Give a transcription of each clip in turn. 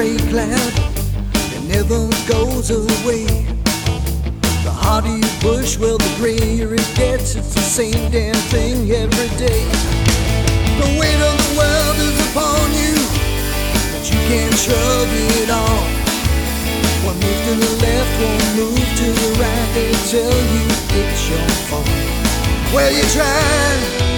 gray cloud that never goes away. The harder you push, well, the grayer it gets. It's the same damn thing every day. The weight of the world is upon you, but you can't shrug it off. One move to the left, one move to the right, they tell you it's your fault. Well, you try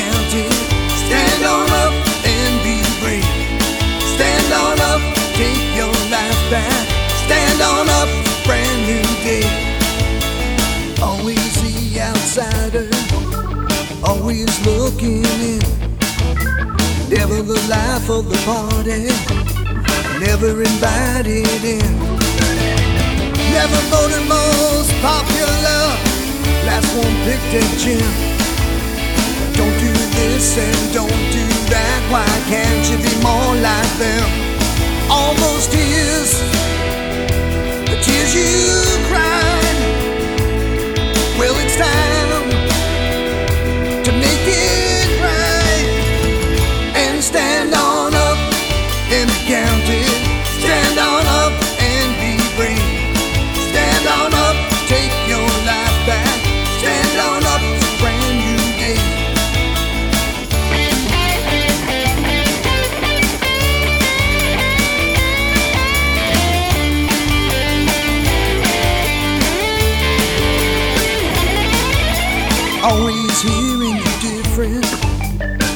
and. Stand on up and be brave. Stand on up, take your life back. Stand on up, brand new day. Always the outsider, always looking in. Never the life of the party, never invited in. Never voted most popular, last one picked at gym. Why can't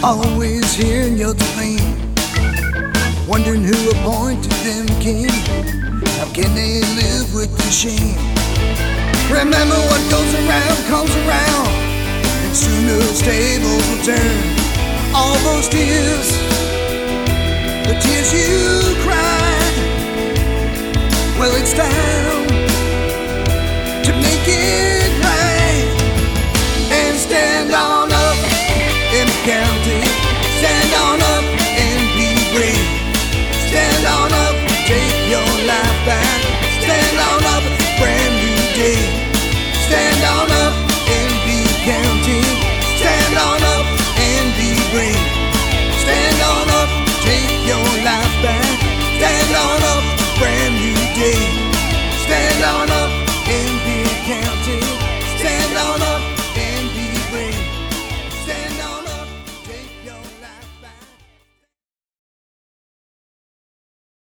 always hearing you're to blame. Wondering who appointed them king. How can they live with the shame? Remember what goes around comes around, and sooner the tables will turn. All those tears, county.